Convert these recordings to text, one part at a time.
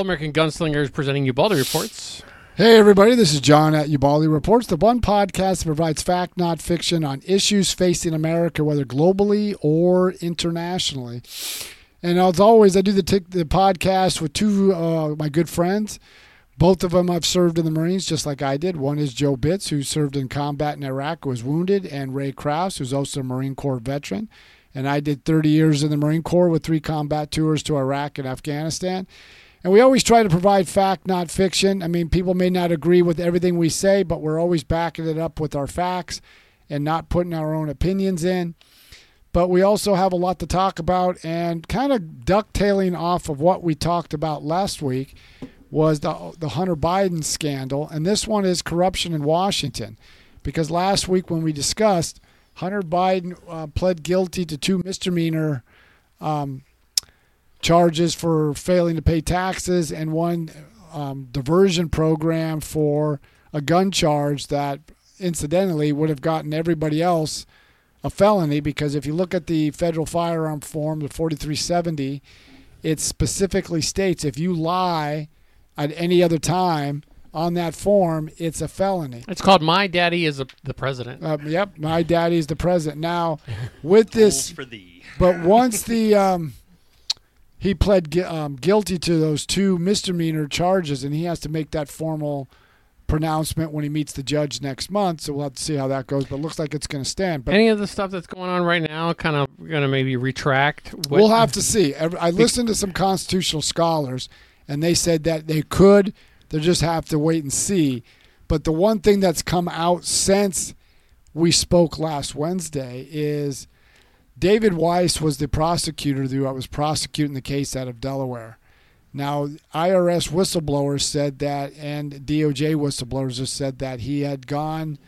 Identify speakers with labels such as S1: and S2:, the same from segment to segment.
S1: All American Gunslingers presenting Ubaldi reports.
S2: Hey, everybody, this is John at Ubaldi Reports, the one podcast that provides fact, not fiction, on issues facing America, whether globally or internationally. And as always, I do the, t- the podcast with two uh, my good friends. Both of them have served in the Marines just like I did. One is Joe Bitz, who served in combat in Iraq, was wounded, and Ray Krause, who's also a Marine Corps veteran. And I did 30 years in the Marine Corps with three combat tours to Iraq and Afghanistan. And we always try to provide fact, not fiction. I mean, people may not agree with everything we say, but we're always backing it up with our facts and not putting our own opinions in. But we also have a lot to talk about and kind of ducktailing off of what we talked about last week was the, the Hunter Biden scandal. And this one is corruption in Washington. Because last week when we discussed, Hunter Biden uh, pled guilty to two misdemeanor um, charges for failing to pay taxes and one um, diversion program for a gun charge that incidentally would have gotten everybody else a felony because if you look at the federal firearm form, the 4370, it specifically states if you lie at any other time on that form, it's a felony.
S1: It's called My Daddy is a, the President.
S2: Um, yep, my daddy is the president. Now, with this,
S3: for thee.
S2: but once the um, he pled um, guilty to those two misdemeanor charges, and he has to make that formal pronouncement when he meets the judge next month. So we'll have to see how that goes. But it looks like it's going to stand. But
S1: Any of the stuff that's going on right now kind of going to maybe retract? what-
S2: we'll have to see. I listened to some constitutional scholars, and they said that they could. They just have to wait and see. But the one thing that's come out since we spoke last Wednesday is David Weiss was the prosecutor who was prosecuting the case out of Delaware. Now, IRS whistleblowers said that, and DOJ whistleblowers have said that he had gone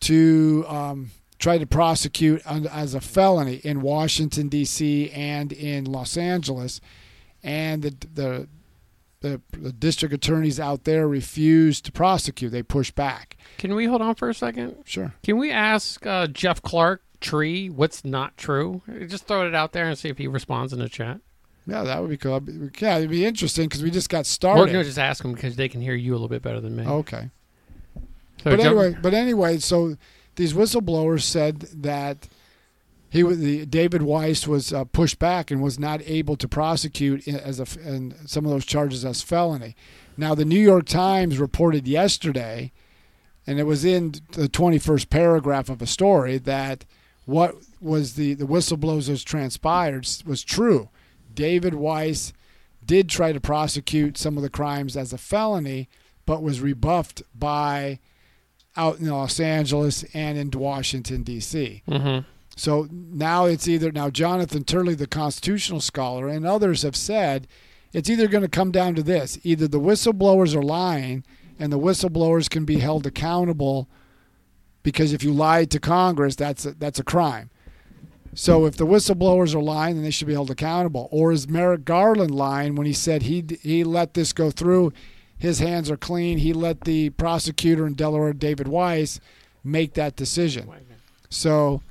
S2: to um, try to prosecute as a felony in Washington D.C. and in Los Angeles, and the the the, the district attorneys out there refused to prosecute. They pushed back.
S1: Can we hold on for a second?
S2: Sure.
S1: Can we ask uh, Jeff Clark Tree what's not true? Just throw it out there and see if he responds in the chat.
S2: Yeah, that would be cool. Yeah, it'd be interesting because we just got started.
S1: We're to just ask him because they can hear you a little bit better than me.
S2: Okay.
S1: So
S2: but anyway, but anyway, so these whistleblowers said that he was the David Weiss was uh, pushed back and was not able to prosecute as a and some of those charges as felony. Now the New York Times reported yesterday, and it was in the 21st paragraph of a story that what was the the whistleblowers transpired was true. David Weiss did try to prosecute some of the crimes as a felony, but was rebuffed by out in Los Angeles and in Washington D.C.
S1: Mhm.
S2: So now it's either now Jonathan Turley, the constitutional scholar, and others have said it's either going to come down to this: either the whistleblowers are lying, and the whistleblowers can be held accountable because if you lied to Congress, that's a, that's a crime. So if the whistleblowers are lying, then they should be held accountable. Or is Merrick Garland lying when he said he he let this go through? His hands are clean. He let the prosecutor in Delaware, David Weiss, make that decision. So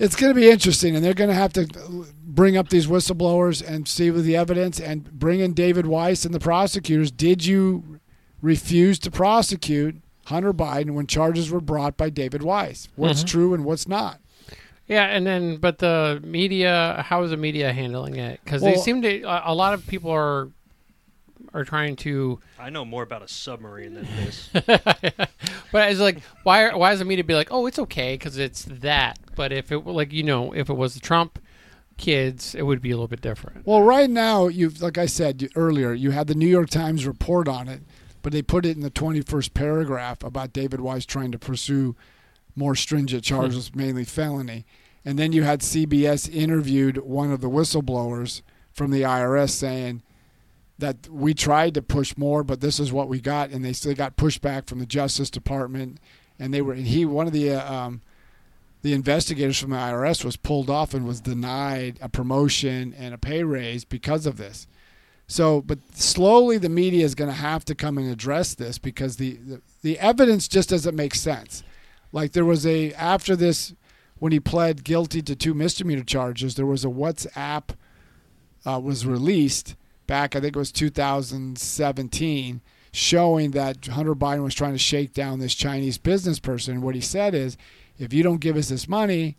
S2: it's going to be interesting, and they're going to have to bring up these whistleblowers and see with the evidence and bring in David Weiss and the prosecutors. Did you refuse to prosecute Hunter Biden when charges were brought by David Weiss? What's
S1: Mhm.
S2: true and what's not?
S1: Yeah, and then but the media, how is the media handling it? Because they seem to a, a lot of people are are trying to,
S3: I know more about a submarine than this.
S1: but it's like why why does the media be like, oh, it's okay because it's that, but if it were like you know if it was the Trump kids, it would be a little bit different.
S2: Well, right now, you've like I said earlier, you had the New York Times report on it, but they put it in the 21st paragraph about David Weiss trying to pursue more stringent charges, mainly felony. And then you had CBS interviewed one of the whistleblowers from the IRS saying that we tried to push more, but this is what we got, and they still got pushback from the Justice Department, and they were and he one of the uh, um, the investigators from the IRS was pulled off and was denied a promotion and a pay raise because of this. So, but slowly the media is going to have to come and address this because the, the the evidence just doesn't make sense. Like there was a after this when he pled guilty to two misdemeanor charges, there was a WhatsApp uh, was released back, I think it was 2017, showing that Hunter Biden was trying to shake down this Chinese business person. And what he said is, if you don't give us this money,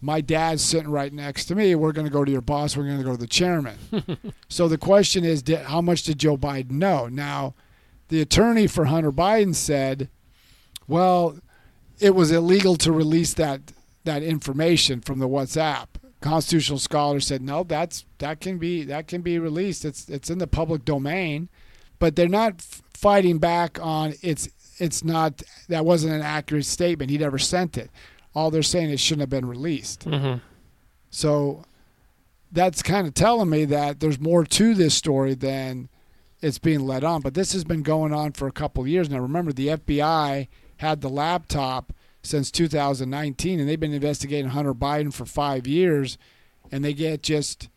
S2: my dad's sitting right next to me. We're going to go to your boss. We're going to go to the chairman. so the question is, did, how much did Joe Biden know? Now, the attorney for Hunter Biden said, well, it was illegal to release that that information from the WhatsApp. Constitutional scholars said no, that's that can be that can be released. It's it's in the public domain, but they're not fighting back on it's it's not that wasn't an accurate statement. He never sent it. All they're saying it shouldn't have been released.
S1: Mm-hmm.
S2: So that's kind of telling me that there's more to this story than it's being led on. But this has been going on for a couple of years now. Remember, the FBI had the laptop since 2019, and they've been investigating Hunter Biden for five years, and they get just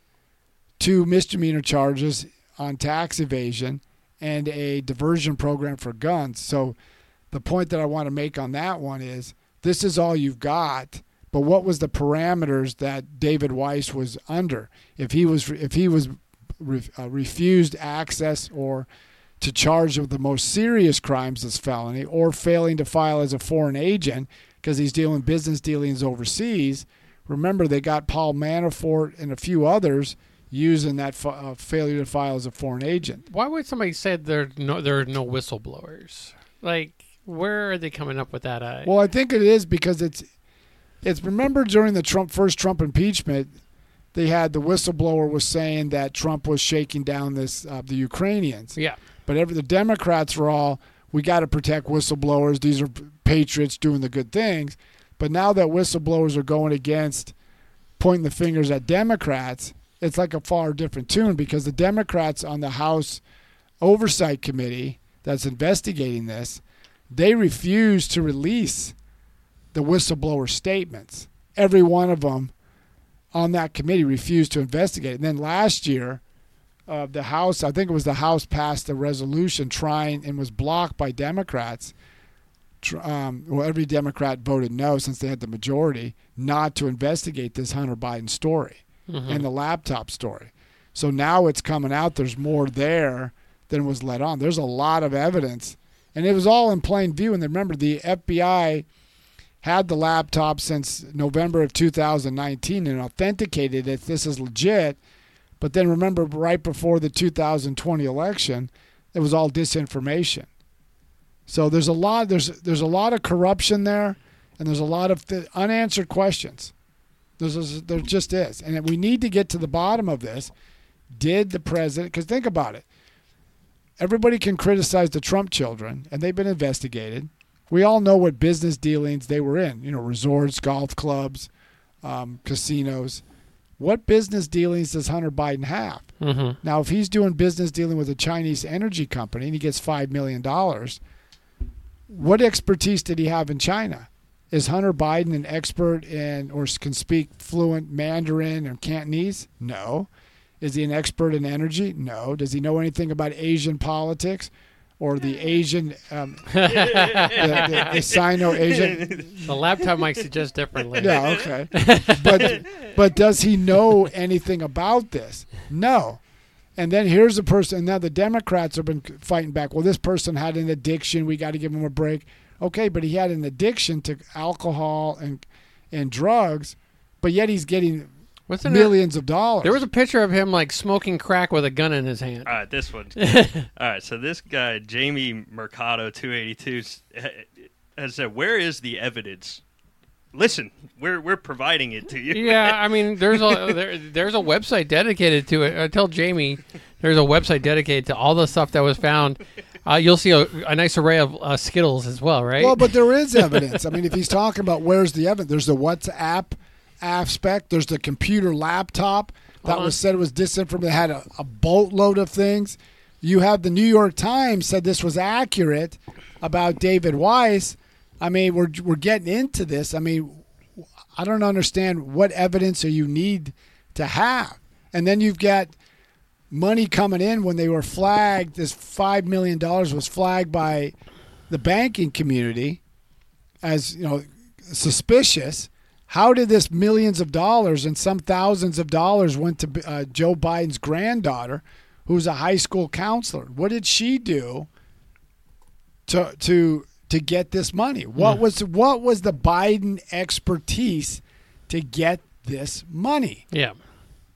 S2: two misdemeanor charges on tax evasion and a diversion program for guns. So the point that I want to make on that one is this is all you've got. But what was the parameters that David Weiss was under? If he was if he was re, uh, refused access or to charge of the most serious crimes as felony or failing to file as a foreign agent because he's dealing business dealings overseas. Remember, they got Paul Manafort and a few others using that fa- uh, failure to file as a foreign agent.
S1: Why would somebody say there no there are no whistleblowers? Like, where are they coming up with that? Uh,
S2: Well, I think it is because it's it's remember during the Trump first Trump impeachment, they had the whistleblower was saying that Trump was shaking down this uh, the Ukrainians.
S1: yeah,
S2: But every the Democrats were all, we got to protect whistleblowers. These are patriots doing the good things. But now that whistleblowers are going against pointing the fingers at Democrats, it's like a far different tune because the Democrats on the House Oversight Committee that's investigating this, they refuse to release the whistleblower statements. Every one of them on that committee refused to investigate. And then last year, uh, the House, I think it was the House, passed a resolution trying and was blocked by Democrats. Um, well, every Democrat voted no since they had the majority not to investigate this Hunter Biden story
S1: Mhm.
S2: and the laptop story. So now it's coming out. There's more there than was let on. There's a lot of evidence, and it was all in plain view. And remember, the FBI had the laptop since November of 2019 and authenticated it. This is legit. But then remember, right before the 2020 election, it was all disinformation. So there's a lot there's there's a lot of corruption there, and there's a lot of th- unanswered questions. There's, there just is, and we need to get to the bottom of this. Did the president? Because think about it. Everybody can criticize the Trump children, and they've been investigated. We all know what business dealings they were in. You know, resorts, golf clubs, um, casinos. What business dealings does Hunter Biden have?
S1: Mhm.
S2: Now, if he's doing business dealing with a Chinese energy company and he gets $5 million, what expertise did he have in China? Is Hunter Biden an expert in or can speak fluent Mandarin or Cantonese? No. Is he an expert in energy? No. Does he know anything about Asian politics or the Asian, um, the, the, the Sino-Asian?
S1: the laptop mic suggests differently.
S2: Yeah, okay. But but does he know anything about this? No. And then here's a person. Now the Democrats have been fighting back. Well, this person had an addiction. We got to give him a break. Okay, but he had an addiction to alcohol and and drugs, but yet he's getting
S1: Wasn't there,
S2: millions of dollars.
S1: there was a picture of him like smoking crack with a gun in his hand.
S3: All right, this one. All right, so this guy Jamie Mercado two eighty two has said, "Where is the evidence?" Listen, we're we're providing it to you.
S1: yeah, I mean, there's a there, there's a website dedicated to it. I tell Jamie, there's a website dedicated to all the stuff that was found. Uh, you'll see a, a nice array of uh, Skittles as well, right?
S2: Well, but there is evidence. I mean, if he's talking about where's the evidence, there's the WhatsApp aspect, there's the computer laptop that
S1: Uh-huh.
S2: was said was disinformation. Had a, a boatload of things. You have the New York Times said this was accurate about David Weiss. I mean, we're we're getting into this. I mean, I don't understand what evidence or you need to have, and then you've got money coming in when they were flagged. This five million dollars was flagged by the banking community as you know suspicious. How did this millions of dollars and some thousands of dollars went to uh, Joe Biden's granddaughter who's a high school counselor. What did she do to to to get this money? What
S1: Yeah.
S2: was what was the Biden expertise to get this money?
S1: Yeah.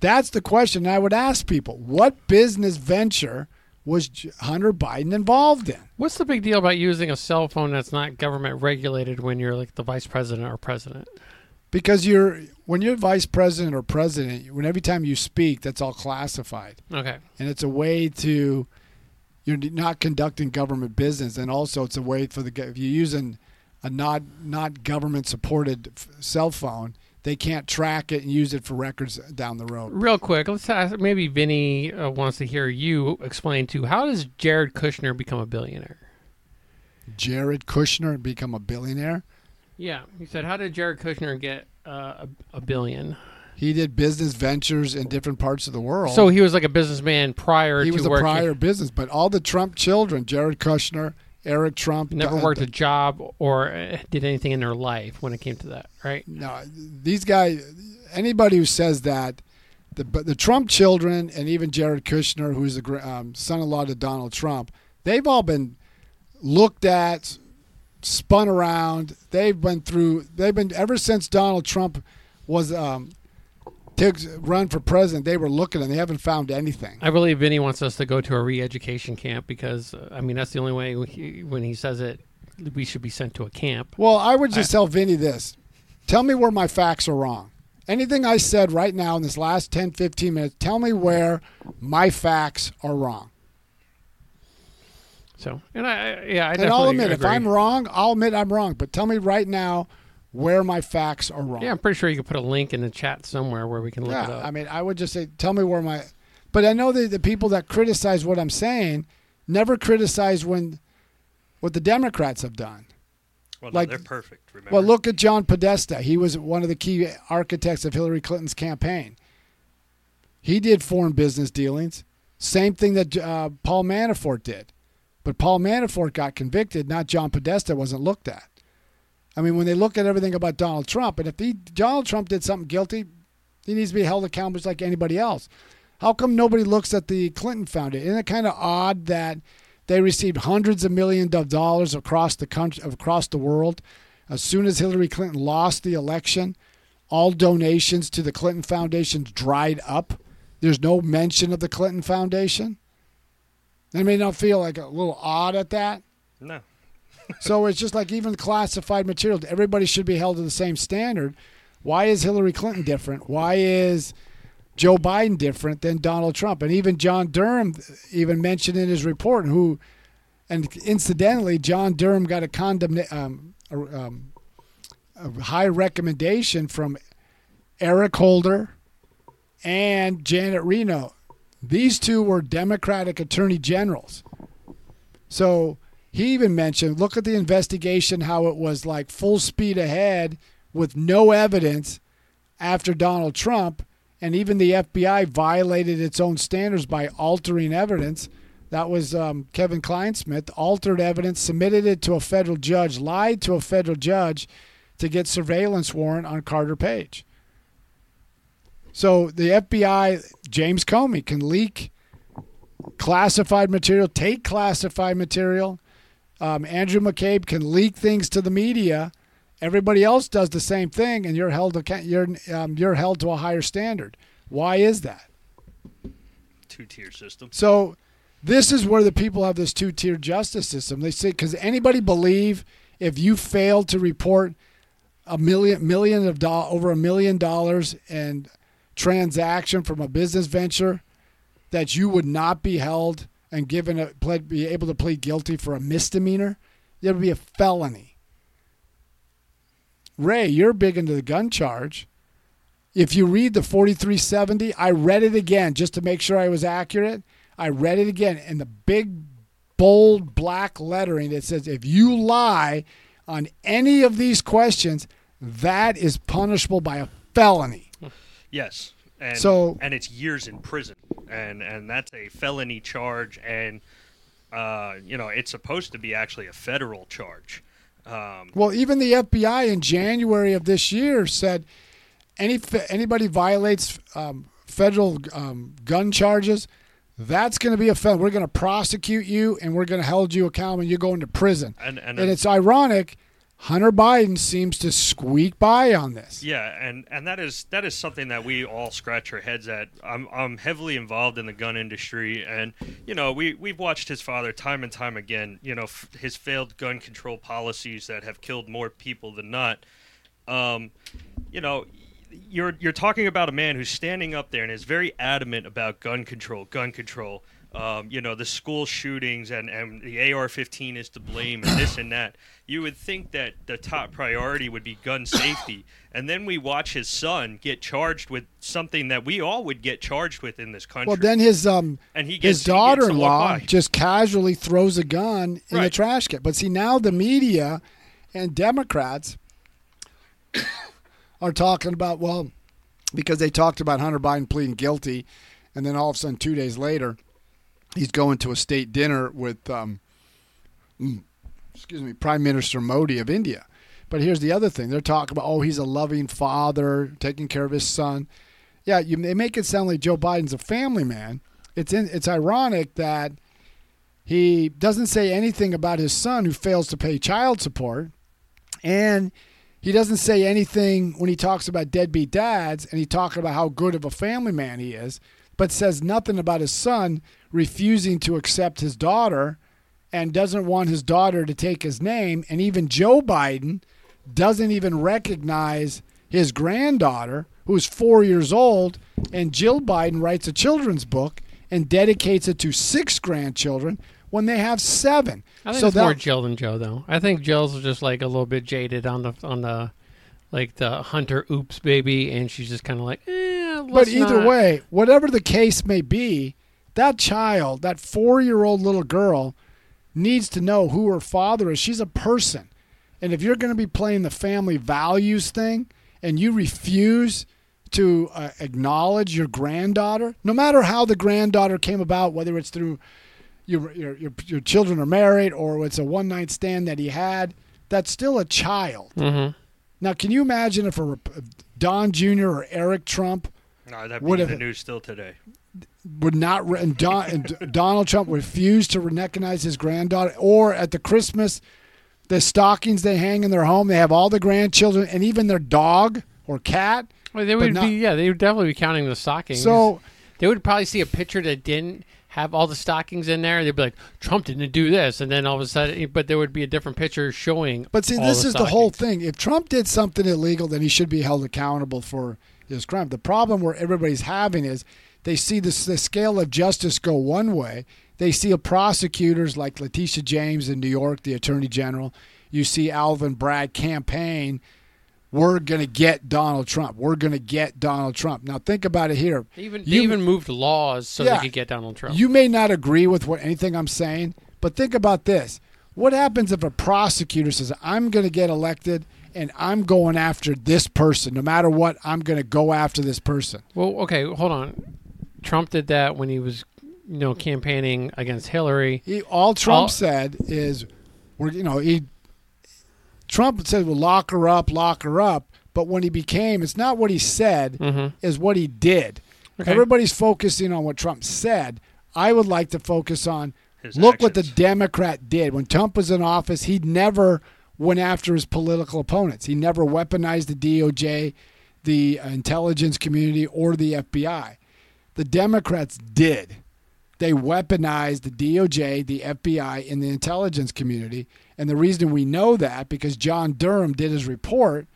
S2: That's the question I would ask people. What business venture was Hunter Biden involved in?
S1: What's the big deal about using a cell phone that's not government regulated when you're like the vice president or president?
S2: Because you're when you're vice president or president, when every time you speak, that's all classified.
S1: Okay.
S2: and it's a way to you're not conducting government business and also it's a way for the if you're using a not not government supported f- cell phone they can't track it and use it for records down the road
S1: Real quick, let's ask. Maybe Vinny uh, wants to hear you explain too. How does Jared Kushner become a billionaire?
S2: jared kushner become a billionaire
S1: Yeah, he said, "How did Jared Kushner get uh, a, a billion?
S2: he did business ventures in different parts of the world
S1: So he was like a businessman prior
S2: he
S1: to
S2: was a
S1: working.
S2: prior business but all the trump children jared kushner eric trump
S1: Never worked a job or uh, did anything in their life when it came to that, right?
S2: No, these guys. Anybody who says that, the the Trump children and even Jared Kushner, who's the um, son-in-law to Donald Trump, they've all been looked at, spun around. They've been through. They've been ever since Donald Trump was um, took run for president. They were looking and they haven't found anything.
S1: I believe Vinny wants us to go to a re-education camp because uh, I mean that's the only way he, when he says it, we should be sent to a camp.
S2: Well, I would just tell Vinny this. Tell me where my facts are wrong. Anything I said right now in this last 10, 15 minutes, tell me where my facts are wrong.
S1: So, and I, I yeah, I
S2: and I'll admit, if. I'm wrong, I'll admit I'm wrong. But tell me right now where my facts are wrong.
S1: yeah, I'm pretty sure you could put a link in the chat somewhere where we can look it
S2: Yeah,
S1: up.
S2: I mean, I would just say, tell me where my. But I know that the people that criticize what I'm saying never criticize when what the Democrats have done.
S3: Well,
S2: Like-
S3: no, they're perfect. Remember?
S2: Well, look at John Podesta. He was one of the key architects of Hillary Clinton's campaign. He did foreign business dealings. Same thing that uh, Paul Manafort did. But Paul Manafort got convicted, not John Podesta wasn't looked at. I mean, when they look at everything about Donald Trump, and if he, Donald Trump did something guilty, he needs to be held accountable just like anybody else. How come nobody looks at the Clinton Foundation? Isn't it kind of odd that they received hundreds of millions of dollars across the country, across the world? As soon as Hillary Clinton lost the election, all donations to the Clinton Foundation dried up. There's no mention of the Clinton Foundation. They may not feel like a little odd at that.
S3: no.
S2: So it's just like even classified material. Everybody should be held to the same standard. Why is Hillary Clinton different? Why is Joe Biden different than Donald Trump? And even John Durham even mentioned in his report who, and incidentally, John Durham got a um, um, a high recommendation from Eric Holder and Janet Reno. These two were Democratic attorney generals. So he even mentioned look at the investigation, how it was like full speed ahead with no evidence after Donald Trump. And even the FBI violated its own standards by altering evidence. That was um, Kevin Clinesmith, altered evidence, submitted it to a federal judge, lied to a federal judge to get surveillance warrant on Carter Page. So the FBI, James Comey, can leak classified material, take classified material. Um, Andrew McCabe can leak things to the media. Everybody else does the same thing, and you're held account- you're um, you're held to a higher standard. Why is that?
S3: Two tier system.
S2: So this is where the people have this two-tier justice system. They say because anybody believe if you fail to report a million million of dollars over a million dollars in transaction from a business venture that you would not be held and given a plead, be able to plead guilty for a misdemeanor. It would be a felony. Ray, you're big into the gun charge. If you read the 4370, I read it again just to make sure I was accurate. I read it again in the big, bold black lettering that says if you lie on any of these questions, that is punishable by a felony.
S3: Yes. And,
S2: So-
S3: and it's years in prison, and and that's a felony charge, and uh, you know it's supposed to be actually a federal charge. Um,
S2: Well, even the FBI in January of this year said any anybody violates um, federal um, gun charges, That's going to be a felony. We're going to prosecute you and we're going to hold you accountable. and You're going to prison.
S3: And and,
S2: And it's ironic. Hunter Biden seems to squeak by on this.
S3: yeah, and and that is that is something that we all scratch our heads at. I'm I'm heavily involved in the gun industry, and you know we we've watched his father time and time again. You know f- his failed gun control policies that have killed more people than not. Um, you know, you're you're talking about a man who's standing up there and is very adamant about gun control, gun control. Um, you know, the school shootings and, and the AR-15 is to blame and this and that. You would think that the top priority would be gun safety, and then we watch his son get charged with something that we all would get charged with in this country.
S2: Well, then his um
S3: and he gets
S2: his
S3: gets somewhat
S2: daughter-in-law just casually throws a gun in the trash can. But see, now the media and Democrats are talking about well, because they talked about Hunter Biden pleading guilty, and then all of a sudden, two days later, he's going to a state dinner with, um, mm, excuse me, Prime Minister Modi of India. But here's the other thing: they're talking about oh, he's a loving father, taking care of his son. Yeah, you, they make it sound like Joe Biden's a family man. It's in, it's ironic that he doesn't say anything about his son who fails to pay child support, and he doesn't say anything when he talks about deadbeat dads and he talking about how good of a family man he is, but says nothing about his son refusing to accept his daughter and doesn't want his daughter to take his name, and even Joe Biden doesn't even recognize his granddaughter, who's four years old, and Jill Biden writes a children's book and dedicates it to six grandchildren when they have seven.
S1: I think
S2: so
S1: it's
S2: that,
S1: more Jill than Joe, though. I think Jill's just like a little bit jaded on the on the like the Hunter oops baby, and she's just kind of like, eh.
S2: but either
S1: not-
S2: way, whatever the case may be, that child, that four-year-old little girl, needs to know who her father is. She's a person, and if you're going to be playing the family values thing, and you refuse to uh, acknowledge your granddaughter, no matter how the granddaughter came about, whether it's through your your your, your children are married or it's a one night stand that he had, that's still a child.
S1: Mhm.
S2: Now, can you imagine if a Don Jr. or Eric Trump
S3: No, that'd
S2: Would
S3: be
S2: have-
S3: the news still today.
S2: would not and, Don, and Donald Trump refused to recognize his granddaughter, or at the Christmas, the stockings they hang in their home, they have all the grandchildren and even their dog or cat.
S1: Well, they would
S2: not-
S1: be yeah, they would definitely be counting the stockings.
S2: So
S1: they would probably see a picture that didn't have all the stockings in there. And they'd be like, Trump didn't do this, and then all of a sudden, but there would be a different picture showing.
S2: But see, this
S1: the
S2: is the whole thing. If Trump did something illegal, then he should be held accountable for his crime. The problem where everybody's having is they see this, the scale of justice go one way. They see prosecutors like Letitia James in New York, the Attorney General. You see Alvin Bragg campaign. We're going to get Donald Trump. We're going to get Donald Trump. Now think about it here.
S1: They even
S2: You-
S1: they even moved laws so
S2: Yeah.
S1: they could get Donald Trump.
S2: You may not agree with what anything I'm saying, but think about this. What happens if a prosecutor says, I'm going to get elected and I'm going after this person? No matter what, I'm going to go after this person.
S1: well, okay, hold on. Trump did that when he was, you know, campaigning against Hillary.
S2: He, all Trump
S1: All-
S2: said is, we're, you know, he, Trump said, well, lock her up, lock her up. But when he became, it's not what he said,
S1: Mm-hmm.
S2: is what he did.
S1: Okay.
S2: Everybody's focusing on what Trump said. I would like to focus on
S3: His
S2: look what the. Democrat did. When Trump was in office, he never went after his political opponents. He never weaponized the DOJ, the intelligence community, or the FBI. The Democrats did. They weaponized the DOJ, the FBI, and the intelligence community. And the reason we know that because John Durham did his report,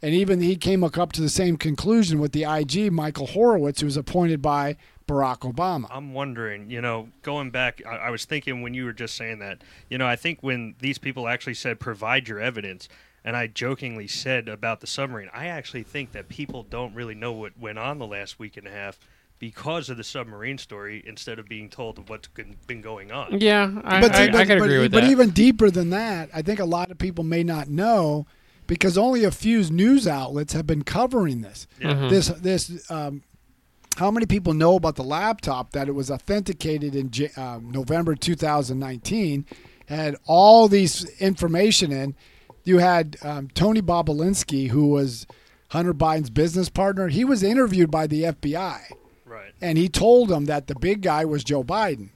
S2: and even he came up to the same conclusion with the IG, Michael Horowitz, who was appointed by Barack Obama.
S3: I'm wondering, you know, going back, I, I was thinking when you were just saying that, you know, I think when these people actually said provide your evidence, and I jokingly said about the submarine, I actually think that people don't really know what went on the last week and a half because of the submarine story instead of being told of what's been been going on.
S1: Yeah, I,
S2: but,
S1: I,
S2: see, but,
S1: I could
S2: but-
S1: agree with
S2: but
S1: that.
S2: But even deeper than that, I think a lot of people may not know because only a few news outlets have been covering this.
S3: Yeah.
S1: Mhm.
S2: This this um, how many people know about the laptop that it was authenticated in J- um, November 2019 had all these information in. You had um, Tony Bobulinski, who was Hunter Biden's business partner. He was interviewed by the FBI.
S3: Right.
S2: And he told them that the big guy was Joe Biden.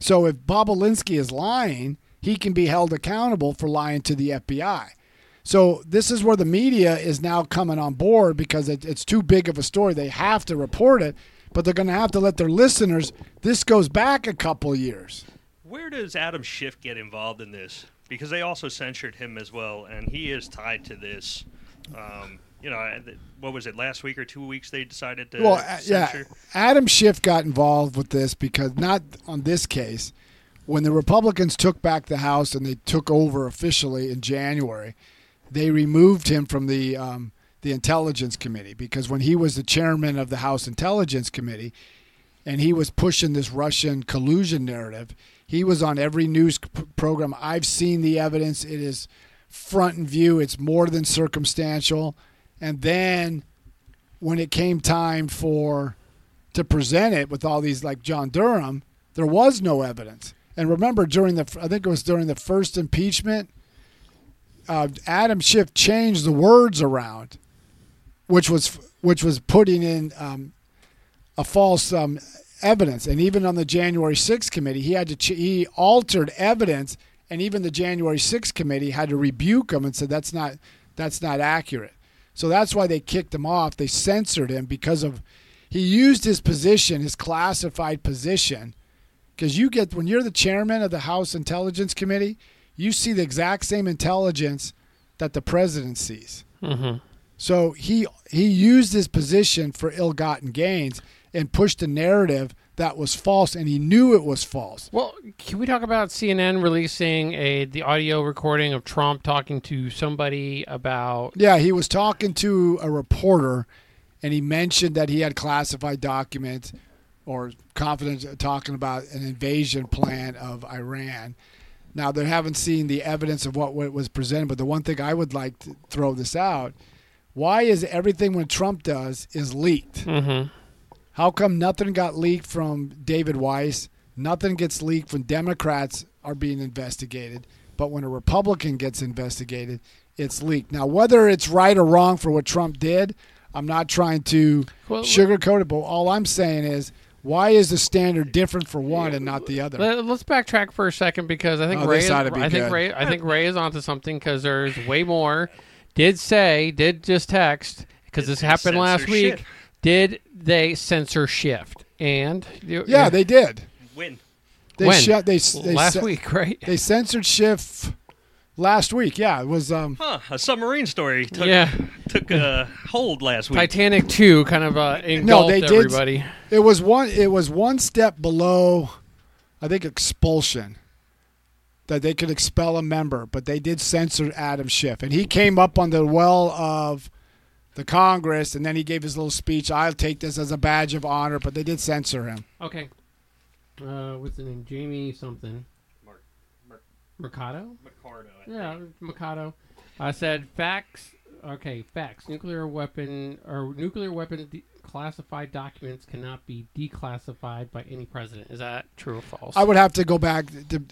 S2: So if Bob Bobulinski is lying, he can be held accountable for lying to the FBI. So this is where the media is now coming on board because it, it's too big of a story. They have to report it, but they're going to have to let their listeners. This goes back a couple years.
S3: Where does Adam Schiff get involved in this? Because they also censured him as well, and he is tied to this. Um, you know, what was it last week or two weeks? They decided to
S2: Well, uh, yeah. Adam Schiff got involved with this because not on this case. When the Republicans took back the House and they took over officially in January, they removed him from the um, the Intelligence Committee because when he was the chairman of the House Intelligence Committee, and he was pushing this Russian collusion narrative, he was on every news p- program. I've seen the evidence; it is front and view. It's more than circumstantial. And then when it came time for to present it with all these like John Durham, there was no evidence. And remember, during the I think it was during the first impeachment, uh, Adam Schiff changed the words around, which was which was putting in um, a false um, evidence. And even on the January 6th committee, he had to ch- he altered evidence, and even the January 6th committee had to rebuke him and said that's not that's not accurate. So that's why they kicked him off. They censored him because of he used his position, his classified position, because you get when you're the chairman of the House Intelligence Committee, you see the exact same intelligence that the president sees.
S1: Mm-hmm.
S2: So he he used his position for ill-gotten gains and pushed a narrative that was false, and he knew it was false.
S1: Well, can we talk about CNN releasing a the audio recording of Trump talking to somebody about?
S2: Yeah, he was talking to a reporter, and he mentioned that he had classified documents or confidence talking about an invasion plan of Iran. Now they haven't seen the evidence of what, what was presented, but the one thing I would like to throw this out: why is everything when Trump does is leaked?
S1: Mm-hmm.
S2: How come nothing got leaked from David Weiss? Nothing gets leaked when Democrats are being investigated, but when a Republican gets investigated, it's leaked. Now, whether it's right or wrong for what Trump did, I'm not trying to
S1: Well,
S2: sugarcoat it, but all I'm saying is why is the standard different for one and not the other?
S1: Let, us backtrack for a second because I think
S2: Oh,
S1: Ray. Is,
S2: ought to
S1: I think
S2: good.
S1: Ray. I think Ray is onto something because there's way more. Did say did just text because this happened last week.
S3: Schiff?
S1: Did they censor Schiff and you-
S2: yeah, they did.
S3: Win.
S2: They
S1: When?
S2: shut. They, they
S1: last
S2: ce-
S1: week, right?
S2: They censored Schiff last week. Yeah, it was. Um,
S3: Huh? A submarine story took
S1: yeah,
S3: took a hold last week.
S1: Titanic two kind of uh, engulfed
S2: they did-
S1: everybody.
S2: It was one. It was one step below, I think, expulsion. That they could expel a member, but they did censor Adam Schiff, and he came up on the well of the Congress, and then he gave his little speech. I'll take this as a badge of honor, but they did censor him.
S1: Okay. Uh, what's the name? Jamie something.
S3: Mark- Mark-
S1: Mercado.
S3: Ricardo, I
S1: Yeah,
S3: think.
S1: Mikado. I said facts. Okay, facts. Nuclear weapon or nuclear weapon de- classified documents cannot be declassified by any president. Is that true or false?
S2: I would have to go back. To,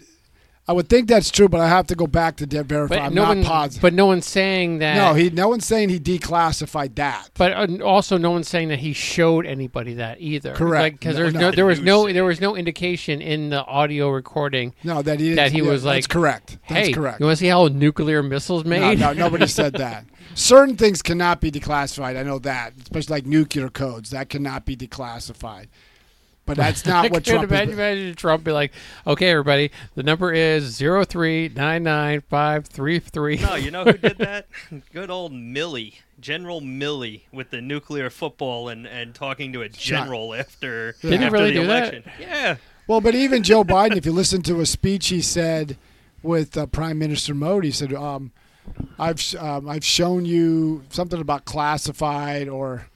S2: I would think that's true, but I have to go back to de- verify.
S1: but
S2: I'm
S1: no
S2: not
S1: one,
S2: positive.
S1: But no one's saying that.
S2: no, he. No one's saying he declassified that.
S1: But uh, also, no one's saying that he showed anybody that either.
S2: Correct.
S1: Because
S2: No, no.
S1: no, there was no, there was no indication in the audio recording.
S2: No, that he.
S1: That he
S2: yeah,
S1: was like That's
S2: correct. That's
S1: hey,
S2: correct.
S1: you want to see how nuclear missiles
S2: No,
S1: made?
S2: no, nobody said that. Certain things cannot be declassified. I know that, especially like nuclear codes. That cannot be declassified. But that's not
S1: I
S2: what
S1: could
S2: Trump
S1: imagine, imagine Trump be like, "Okay, everybody, the number is zero three nine nine five three three.
S3: No, you know who did that? Good old Milley, General Milley, with the nuclear football and, and talking to a general after,
S2: Did he
S3: after
S1: really
S3: the
S1: do that?
S3: election. Yeah.
S2: Well, but even Joe Biden, if you listen to a speech he said with uh, Prime Minister Modi, he said, um, "I've um, I've shown you something about classified or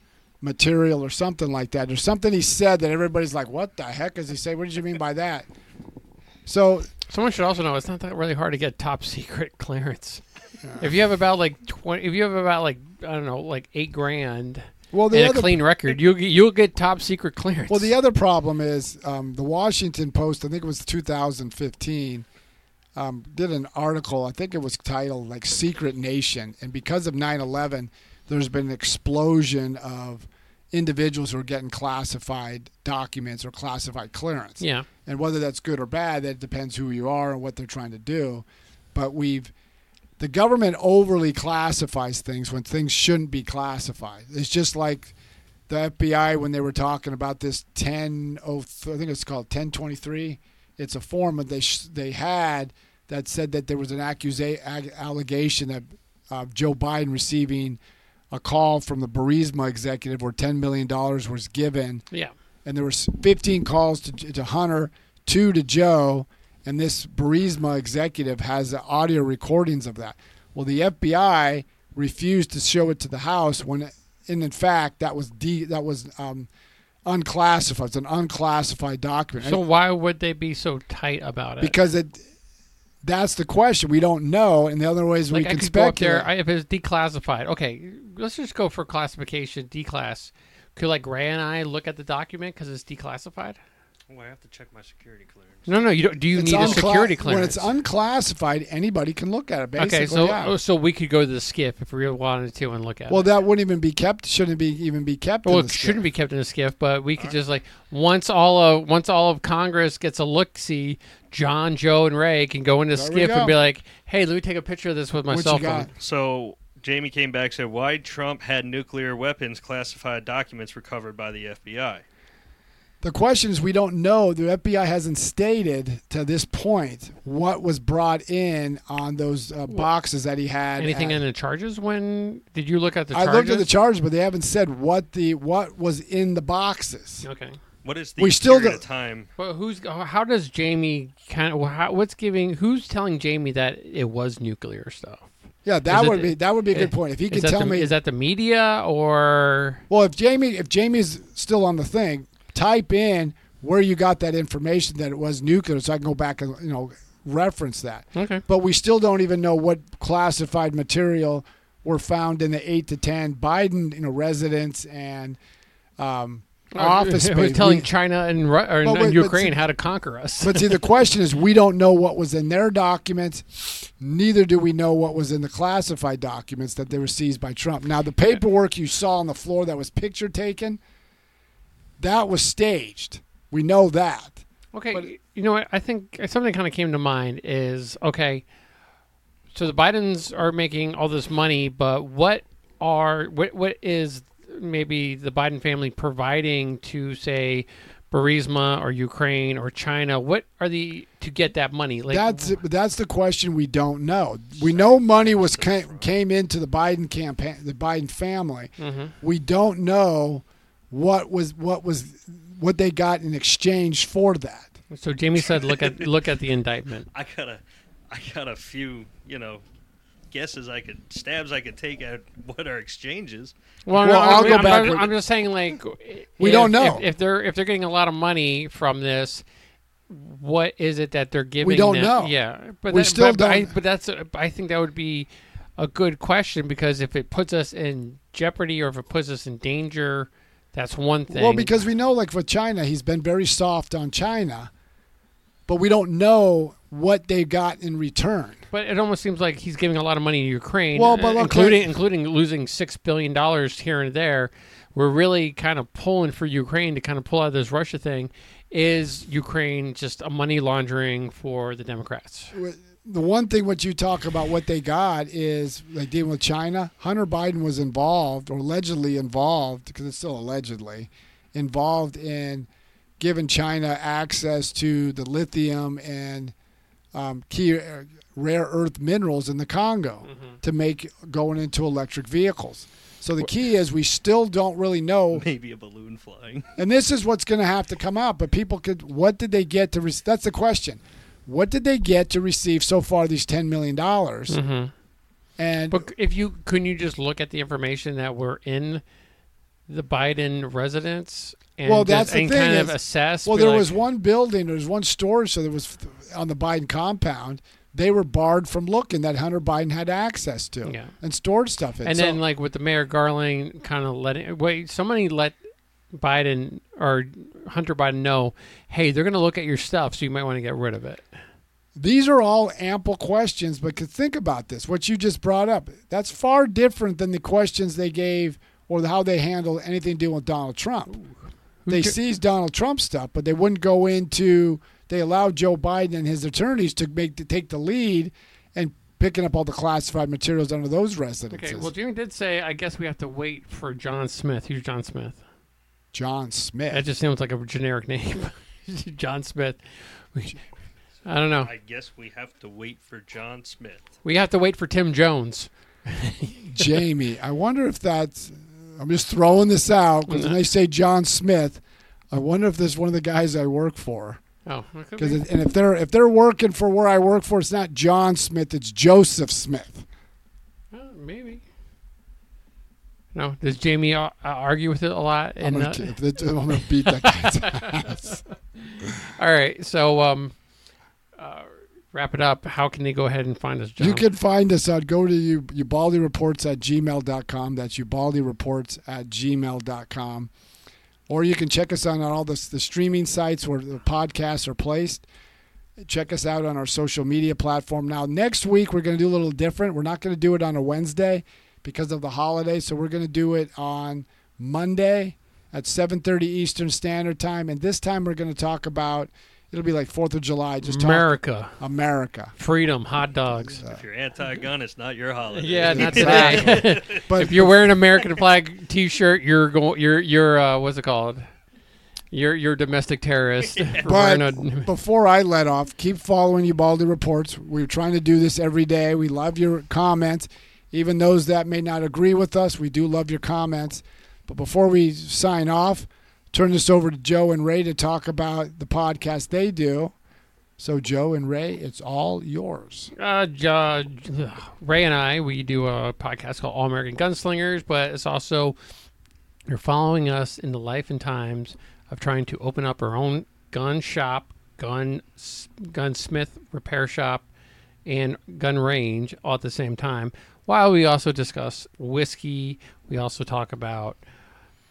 S2: material or something like that. There's something he said that everybody's like, "What the heck does he say? What did you mean by that?" So
S1: Someone should also know it's not that really hard to get top secret clearance. If you have about like twenty, if you have about like I don't know, like eight grand
S2: well, the
S1: and a clean record, you'll get, you'll get top secret clearance.
S2: Well, the other problem is um, the Washington Post. I think it was 2015. Um, did an article. I think it was titled like "Secret Nation," and because of 9/11, there's been an explosion of individuals who are getting classified documents or classified clearance.
S1: Yeah.
S2: And whether that's good or bad, that depends who you are and what they're trying to do. But we've the government overly classifies things when things shouldn't be classified. It's just like the FBI when they were talking about this 10 oh, I think it's called 1023. It's a form that they sh- they had that said that there was an accusa- ag- allegation that uh, Joe Biden receiving a call from the Burisma executive where 10 million dollars was given
S1: Yeah.
S2: and there was 15 calls to, to Hunter, two to Joe, and this Burisma executive has the audio recordings of that. Well, the FBI refused to show it to the House when, and in fact, that was de- that was um, unclassified. It's an unclassified document.
S1: So why would they be so tight about it?
S2: because it, that's the question. We don't know, and the other ways we
S1: like I
S2: can
S1: could go up
S2: speculate.
S1: there I- if it's declassified. Okay, let's just go for classification declass. Could like Ray and I look at the document because it's declassified?
S3: Oh, I have to check my security clearance.
S1: No, no. You don't. Do you
S2: It's
S1: need a
S2: uncla-
S1: security
S2: When it's unclassified, anybody can look at it. Basically,
S1: okay, so
S2: yeah.
S1: oh, so we could go to the SCIF if we wanted to and look at
S2: well,
S1: it.
S2: Well, that wouldn't even be kept. Shouldn't be even be kept.
S1: Well,
S2: in
S1: it
S2: the
S1: shouldn't be kept in a SCIF, but we could just like once all of once all of Congress gets a look, see John, Joe, and Ray can go into
S2: There
S1: SCIF
S2: go.
S1: and be like, "Hey, let me take a picture of this with my
S2: What
S1: cell
S2: you
S1: phone."
S2: got?
S3: So Jamie came back and said, "Why Trump had nuclear weapons classified documents recovered by the FBI?"
S2: The question is, we don't know. The FBI hasn't stated to this point what was brought in on those uh, boxes that he had.
S1: Anything
S2: at-
S1: in the charges? When did you look at the charges?
S2: I
S1: charges?
S2: looked at the charges, but they haven't said what the what was in the boxes.
S1: Okay.
S3: What is the
S2: We still
S3: period
S2: don't-
S3: of time?
S1: Well, who's how does Jamie kind of how, what's giving who's telling Jamie that it was nuclear stuff?
S2: Yeah, that
S1: Is it-
S2: would be that would be a
S1: eh,
S2: good point. If he could tell
S1: the,
S2: me,
S1: is that the media or
S2: well, if Jamie if Jamie's still on the thing, type in where you got that information that it was nuclear, so I can go back and you know reference that.
S1: okay?
S2: but we still don't even know what classified material were found in the eight to ten Biden, you know, residence and um, office
S1: was
S2: space.
S1: telling
S2: We-
S1: China and, or, and
S2: wait,
S1: Ukraine
S2: see-
S1: how to conquer us.
S2: but see, the question is, we don't know what was in their documents. Neither do we know what was in the classified documents that they were seized by Trump. Now, the paperwork you saw on the floor that was picture taken, that was staged. We know that.
S1: Okay,
S2: But-
S1: you know what? I think something kind of came to mind is okay. So the Bidens are making all this money, but what are what what is maybe the Biden family providing to say Burisma or Ukraine or China? What are the to get that money? Like
S2: that's that's the question we don't know. We know money was came, came into the Biden campaign, the Biden family.
S1: Mhm.
S2: We don't know what was what was what they got in exchange for that.
S1: So Jamie said, look at look at the indictment.
S3: I got a, I got a few, you know, guesses I could stabs I could take at what our exchanges.
S1: Well,
S2: Well,
S1: no,
S2: I'll
S1: I
S2: go
S1: I'm,
S2: back
S1: I'm, I'm just saying, like,
S2: We
S1: if-
S2: don't know.
S1: if, if they're if they're getting a lot of money from this. What is it that they're giving?
S2: We don't
S1: them?
S2: know.
S1: Yeah, but
S2: We
S1: that-
S2: still
S1: but, but I,
S2: don't-
S1: but that's a- I think that would be a good question because if it puts us in jeopardy or if it puts us in danger, that's one thing.
S2: Well, because we know, like with China, he's been very soft on China, but we don't know what they got in return.
S1: But it almost seems like he's giving a lot of money to Ukraine,
S2: Well, but
S1: uh,
S2: look,
S1: including including losing six billion dollars here and there. We're really kind of pulling for Ukraine to kind of pull out of this Russia thing. Is Ukraine just a money laundering for the Democrats?
S2: The one thing what you talk about what they got is like dealing with China. Hunter Biden was involved or allegedly involved because it's still allegedly involved in giving China access to the lithium and um, key uh, rare earth minerals in the Congo to make going into electric vehicles. So the key is we still don't really know
S3: Maybe a balloon flying.
S2: and this is what's going to have to come out. But people could, what did they get to? Re- that's the question. What did they get to receive so far? These ten million dollars,
S1: Mm-hmm.
S2: and
S1: But if you couldn't you just look at the information that were in the Biden residence and
S2: Well,
S1: just-
S2: that's the
S1: and
S2: thing
S1: kind of assess?
S2: well, there
S1: like,
S2: was one building, there was one store, so there was on the Biden compound. They were barred from looking that Hunter Biden had access to
S1: Yeah.
S2: and stored stuff in.
S1: And
S2: So-
S1: then, like with the Merrick Garland, kind of letting wait, somebody let Biden or Hunter Biden know, hey, they're going to look at your stuff, so you might want to get rid of it.
S2: These are all ample questions, but think about this. What you just brought up, that's far different than the questions they gave or how they handle anything dealing with Donald Trump. They seized Donald Trump stuff, but they wouldn't go into. They allowed Joe Biden and his attorneys to make to take the lead and picking up all the classified materials under those residences.
S1: Okay, well, Jimmy did say, I guess we have to wait for John Smith. Who's John Smith?
S2: John Smith.
S1: That just sounds like a generic name. John Smith. We- I don't know.
S3: I guess we have to wait for John Smith.
S1: We have to wait for Tim Jones.
S2: Jamie. I wonder if that's. I'm just throwing this out because when they say John Smith, I wonder if this is one of the guys I work for.
S1: Oh, that
S2: Because and if they're if they're working for where I work for, it's not John Smith, it's Joseph Smith.
S1: Uh, maybe. No, does Jamie uh, argue with it a lot?
S2: I'm
S1: And,
S2: gonna,
S1: uh,
S2: it- I'm gonna beat that guy's ass.
S1: all right, so um, uh, wrap it up. How can they go ahead and find us, John?
S2: You can find us on go to you Ubaldi Reports at gmail.com. That's Ubaldi Reports at gmail.com. Or you can check us out on all the, the streaming sites where the podcasts are placed. Check us out on our social media platform. Now, next week, we're going to do a little different. We're not going to do it on a Wednesday because of the holiday. So we're going to do it on Monday at 7.30 Eastern Standard Time. And this time we're going to talk about, it'll be like 4th of July. Just talk
S1: America,
S2: America.
S1: freedom, hot dogs.
S3: If you're anti-gun, it's not your holiday.
S1: Yeah, not today.
S2: But
S1: if you're wearing an American flag T-shirt, you're going. You're you're uh, what's it called? You're you're a domestic terrorist. for
S2: But
S1: a-
S2: before I let off, keep following you Ubaldi Reports. We're trying to do this every day. We love your comments. Even those that may not agree with us, we do love your comments. But before we sign off, turn this over to Joe and Ray to talk about the podcast they do. So, Joe and Ray, it's all yours.
S1: Uh, J- Ray and I, we do a podcast called All American Gunslingers, but it's also you're following us in the life and times of trying to open up our own gun shop, gun gunsmith repair shop, and gun range all at the same time. While we also discuss whiskey, we also talk about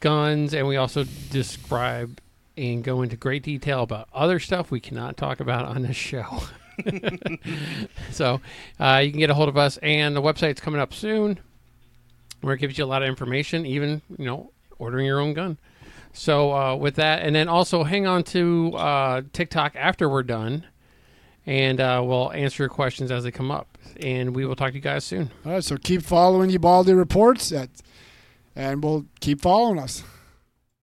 S1: guns, and we also describe and go into great detail about other stuff we cannot talk about on this show. so uh, you can get a hold of us, and the website's coming up soon, where it gives you a lot of information, even you know ordering your own gun. So uh, with that, and then also hang on to uh, TikTok after we're done, and uh, we'll answer your questions as they come up, and we will talk to you guys soon.
S2: All right, so keep following Ubaldi Reports, at, and we'll keep following us.